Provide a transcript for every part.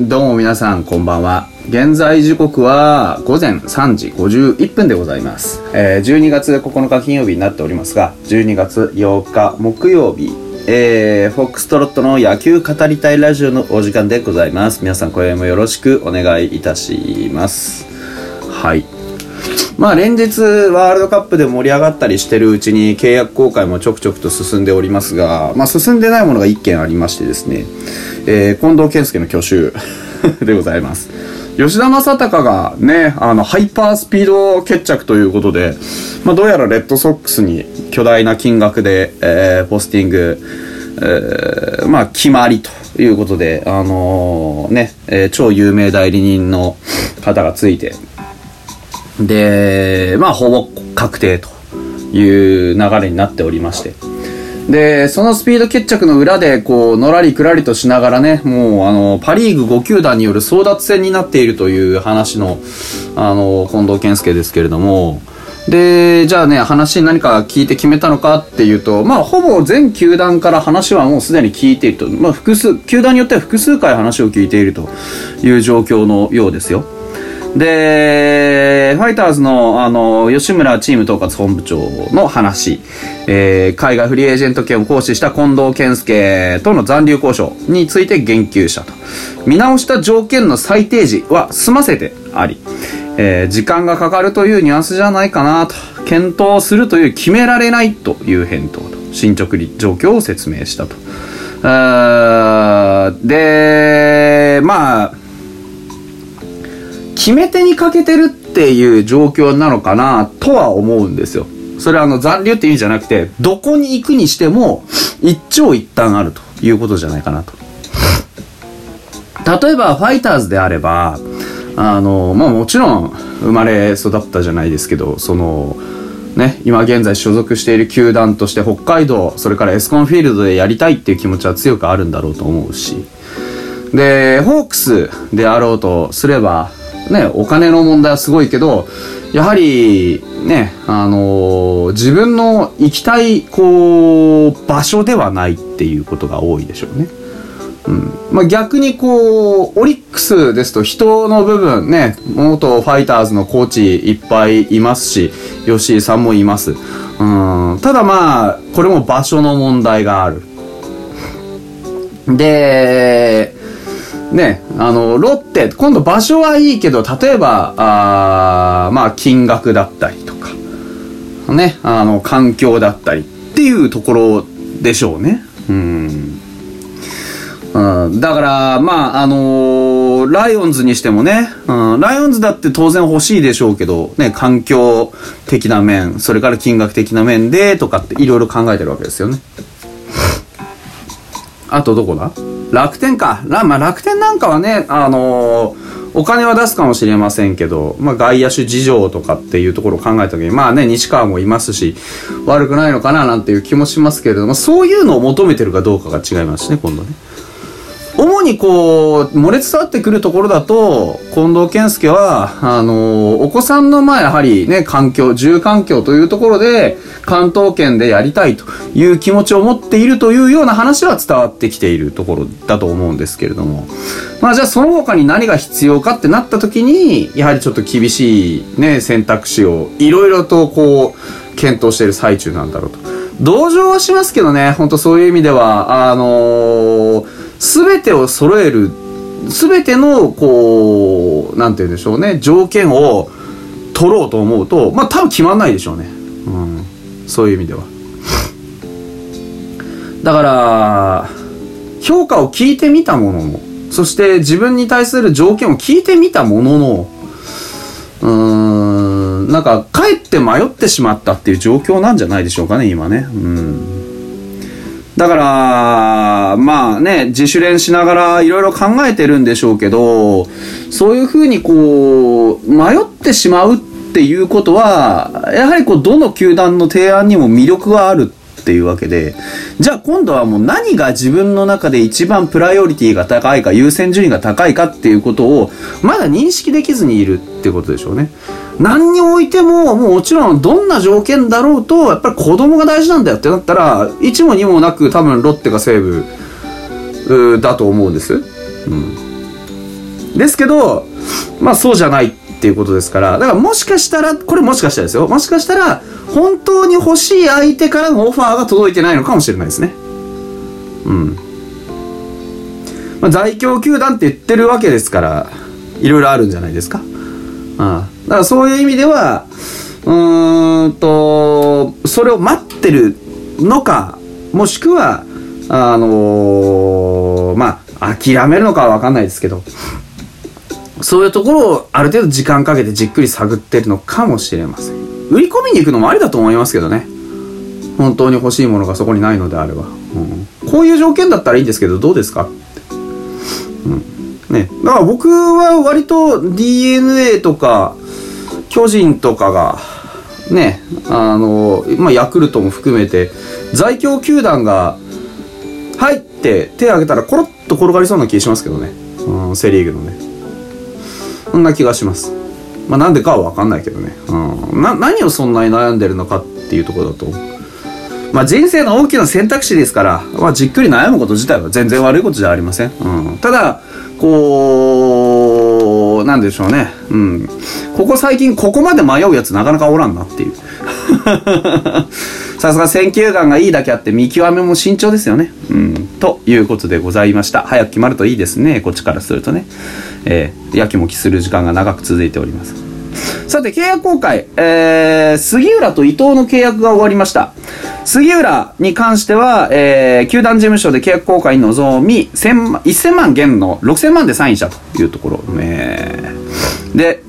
どうも皆さんこんばんは。現在時刻は午前3時51分でございます。えー12月9日金曜日になっておりますが、12月8日木曜日、えー、フォックストロットの野球語りたいラジオのお時間でございます。皆さん今夜もよろしくお願いいたします。はい。まあ連日ワールドカップで盛り上がったりしてるうちに契約更改もちょくちょくと進んでおりますが、まあ進んでないものが1件ありましてですね、えー、近藤健介の去就 でございます。吉田正尚がね、あの、ハイパースピード決着ということで、まあどうやらレッドソックスに巨大な金額で、えー、ポスティング、えーまあ決まりということで、あのね、えー超有名代理人の方がついて、で、まあ、ほぼ確定という流れになっておりまして。で、そのスピード決着の裏で、こう、のらりくらりとしながらね、もう、あの、パリーグ5球団による争奪戦になっているという話の、あの、近藤健介ですけれども、で、じゃあね、話何か聞いて決めたのかっていうと、まあ、ほぼ全球団から話はもうすでに聞いていると、まあ、複数、球団によっては複数回話を聞いているという状況のようですよ。で、ファイターズの、あの、吉村チーム統括本部長の話、えー海外フリーエージェント権を行使した近藤健介との残留交渉について言及したと。見直した条件の再提示は済ませてあり、えー時間がかかるというニュアンスじゃないかなと、検討するという決められないという返答と、進捗状況を説明したと。あーで、まあ、決め手に欠けてるっていう状況なのかなとは思うんですよ。それはあの残留って意味じゃなくて、どこに行くにしても一長一短あるということじゃないかなと。例えばファイターズであれば、あの、まあもちろん生まれ育ったじゃないですけど、その、ね、今現在所属している球団として北海道、それからエスコンフィールドでやりたいっていう気持ちは強くあるんだろうと思うし、で、ホークスであろうとすれば、ね、お金の問題はすごいけど、やはり、ね、あのー自分の行きたい、こう、場所ではないっていうことが多いでしょうね。うん。まあ、逆にこう、オリックスですと人の部分ね、元ファイターズのコーチいっぱいいますし、吉井さんもいます。うん。ただまあ、これも場所の問題がある。で、ね、あの、ロッテ、今度場所はいいけど、例えば、あまあ、金額だったりとか、ね、あの、環境だったりっていうところでしょうね。うん。うん、だから、まあ、あのーライオンズにしてもね、うん、ライオンズだって当然欲しいでしょうけど、ね、環境的な面、それから金額的な面で、とかっていろいろ考えてるわけですよね。あとどこだ？楽天か。まあ、楽天なんかはね、あのーお金は出すかもしれませんけど、まあ、外野手事情とかっていうところを考えた時に、まあね、西川もいますし、悪くないのかななんていう気もしますけれども、そういうのを求めてるかどうかが違いますね、今度ね。にこう、漏れ伝わってくるところだと、近藤健介は、あの、お子さんのまあやはりね、環境、住環境というところで、関東圏でやりたいという気持ちを持っているというような話は伝わってきているところだと思うんですけれども。まあじゃあその他に何が必要かってなった時に、やはりちょっと厳しいね、選択肢をいろいろとこう、検討している最中なんだろうと。同情はしますけどね、本当そういう意味では、あのすべてを揃える、すべての、こう、なんて言うんでしょうね、条件を取ろうと思うと、まあ多分決まんないでしょうね。うん。そういう意味では。だから、評価を聞いてみたものの、そして自分に対する条件を聞いてみたものの、うーん、なんか、かえって迷ってしまったっていう状況なんじゃないでしょうかね、今ね。うん。だから、まあね、自主練しながらいろいろ考えてるんでしょうけど、そういうふうにこう、迷ってしまうっていうことは、やはりこう、どの球団の提案にも魅力があるっていうわけで、じゃあ今度はもう何が自分の中で一番プライオリティが高いか、優先順位が高いかっていうことを、まだ認識できずにいるってことでしょうね。何においても、もうもちろんどんな条件だろうと、やっぱり子供が大事なんだよってなったら、1も2もなく多分ロッテが西武だと思うんです。うん。ですけど、まあそうじゃないっていうことですから、だからもしかしたら、これもしかしたらですよ。もしかしたら、本当に欲しい相手からのオファーが届いてないのかもしれないですね。うん。まあ、在京球団って言ってるわけですから、いろいろあるんじゃないですか。だからそういう意味では、うーんと、それを待ってるのか、もしくは、あのー、まあ、諦めるのかはわかんないですけど、そういうところをある程度時間かけてじっくり探ってるのかもしれません。売り込みに行くのもありだと思いますけどね。本当に欲しいものがそこにないのであれば。うん、こういう条件だったらいいんですけど、どうですか。うん。ね。だから僕は割と DNA とか、巨人とかが、ね、あの、まあ、ヤクルトも含めて、在京球団が、入って手を挙げたらコロッと転がりそうな気がしますけどね。うん、セリーグのね。そんな気がします。まあ、なんでかはわかんないけどね。うん。な、何をそんなに悩んでるのかっていうところだと。まあ、人生の大きな選択肢ですから、まあ、じっくり悩むこと自体は全然悪いことじゃありません。うん。ただ、こう、なんでしょうね。うん。ここ最近ここまで迷うやつなかなかおらんなっていう。さすが選球眼がいいだけあって見極めも慎重ですよね。うん。ということでございました。早く決まるといいですね。こっちからするとね。えー、やきもきする時間が長く続いております。さて、契約公開、えー、杉浦と伊藤の契約が終わりました。杉浦に関しては、えー、球団事務所で契約公開に臨み、1000万元の6000万でサインしたというところ。えー、で、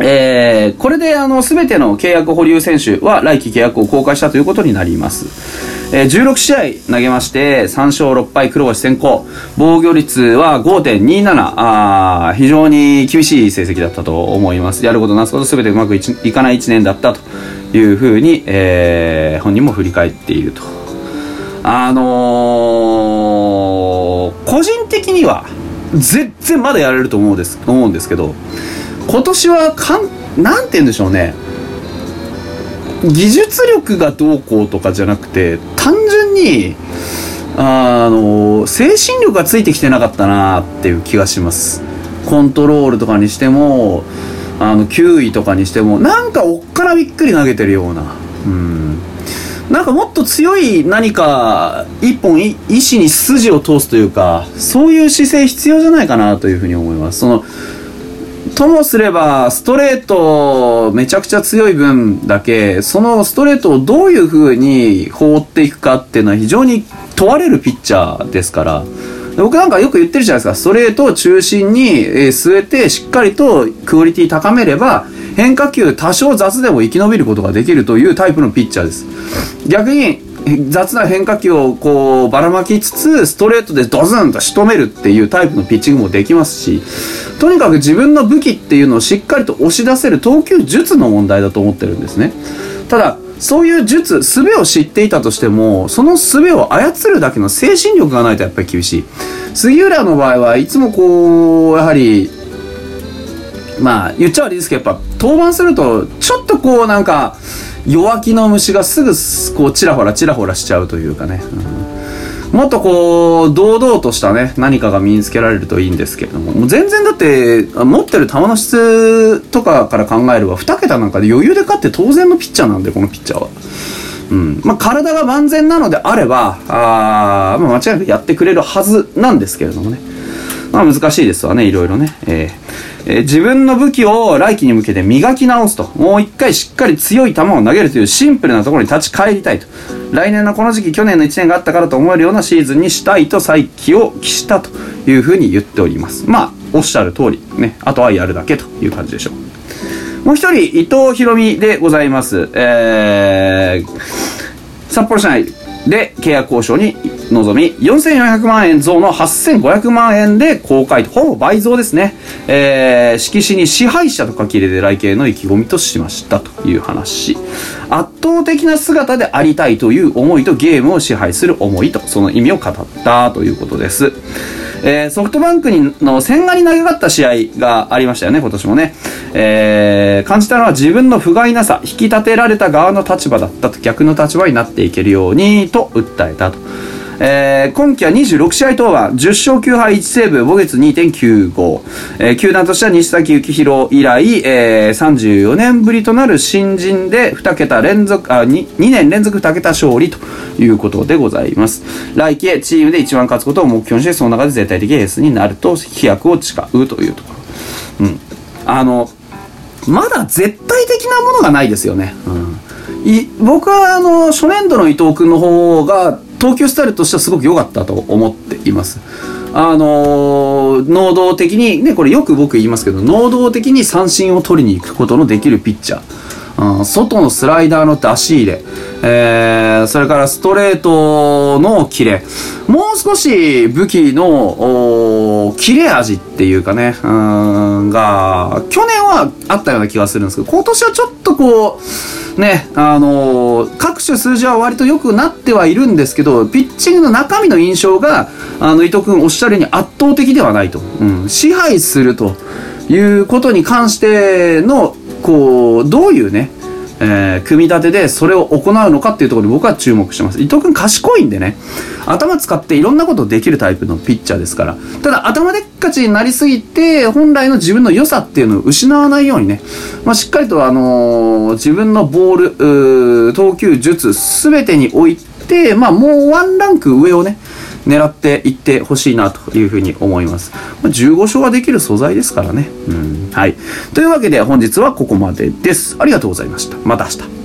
えー、これであの全ての契約保留選手は来季契約を公開したということになります。えー、16試合投げまして、3勝6敗黒星先行。防御率は5.27。あ非常に厳しい成績だったと思います。やることなすこと全てうまくいかない1年だったというふうに、えー、本人も振り返っていると。あのー、個人的には全然まだやれると思うです思うんですけど、今年はかん、なんて言うんでしょうね。技術力がどうこうとかじゃなくて、単純に、あの、精神力がついてきてなかったなっていう気がします。コントロールとかにしても、あの、球威とかにしても、なんかおっからびっくり投げてるような。うん。なんかもっと強い何か、一本意志に筋を通すというか、そういう姿勢必要じゃないかなというふうに思います。その、ともすれば、ストレートめちゃくちゃ強い分だけ、そのストレートをどういう風に放っていくかっていうのは非常に問われるピッチャーですから、僕なんかよく言ってるじゃないですか、ストレートを中心に、据えてしっかりとクオリティ高めれば、変化球多少雑でも生き延びることができるというタイプのピッチャーです。逆に、雑な変化球をこうばらまきつつストレートでドズンと仕留めるっていうタイプのピッチングもできますしとにかく自分の武器っていうのをしっかりと押し出せる投球術の問題だと思ってるんですねただそういう術術を知っていたとしてもその術を操るだけの精神力がないとやっぱり厳しい杉浦の場合はいつもこうやはりまあ言っちゃ悪いですけどやっぱ登板するとちょっとこうなんか弱気の虫がすぐこうちらほらちらほらしちゃうというかね、うん、もっとこう堂々としたね何かが身につけられるといいんですけれどももう全然だって持ってる球の質とかから考えれば2桁なんかで余裕で勝って当然のピッチャーなんでこのピッチャーは。うん。まあ、体が万全なのであればあ、まあ、間違いなくやってくれるはずなんですけれどもね、まあ、難しいですわねいろいろね、えー。えー、自分の武器を来季に向けて磨き直すと、もう一回しっかり強い球を投げるというシンプルなところに立ち返りたいと。来年のこの時期、去年の1年があったからと思えるようなシーズンにしたいと再起を期したというふうに言っております。まあ、おっしゃる通り、ね、あとはやるだけという感じでしょう。もう一人、伊藤博美でございます。えー、札幌市内で契約交渉に望み、4400万円増の8500万円で公開と、ほぼ倍増ですね。えー、色紙に支配者と書き入れて来系の意気込みとしましたという話。圧倒的な姿でありたいという思いとゲームを支配する思いと、その意味を語ったということです。えー、ソフトバンクにの千賀に投げ勝った試合がありましたよね、今年もね。えー、感じたのは自分の不甲斐なさ、引き立てられた側の立場だったと逆の立場になっていけるようにと訴えたと。えー、今季は26試合登板、10勝9敗1セーブ、防御率2.95。えー、球団としては西崎幸宏以来、えー、34年ぶりとなる新人で2桁連続、あ、2, 2年連続2桁勝利ということでございます。来季へチームで一番勝つことを目標にして、その中で絶対的エースになると飛躍を誓うというところ。うん。あの、まだ絶対的なものがないですよね。うん、い僕はあの初年度の伊藤君の方が投球スタイルとしてはすごく良かったと思っています。あのー、能動的に、ね、これよく僕言いますけど、能動的に三振を取りに行くことのできるピッチャー。うん、外のスライダーの出し入れ、えー、それからストレートのキレ、もう少し武器の切れ味っていうかね、うん、が、去年はあったような気がするんですけど、今年はちょっとこう、ね、あのー、各種数字は割と良くなってはいるんですけど、ピッチングの中身の印象が、あの、伊藤君おっしゃるように圧倒的ではないと。うん、支配するということに関してのこう、どういうね、えー、組み立てでそれを行うのかっていうところに僕は注目してます。伊藤君賢いんでね、頭使っていろんなことできるタイプのピッチャーですから。ただ頭でっかちになりすぎて、本来の自分の良さっていうのを失わないようにね、まあ、しっかりとあのー、自分のボール、投球術すべてにおいて、まあもうワンランク上をね、狙っていってほしいなというふうに思います。まあ、15勝はできる素材ですからね。うん。はい。というわけで本日はここまでです。ありがとうございました。また明日。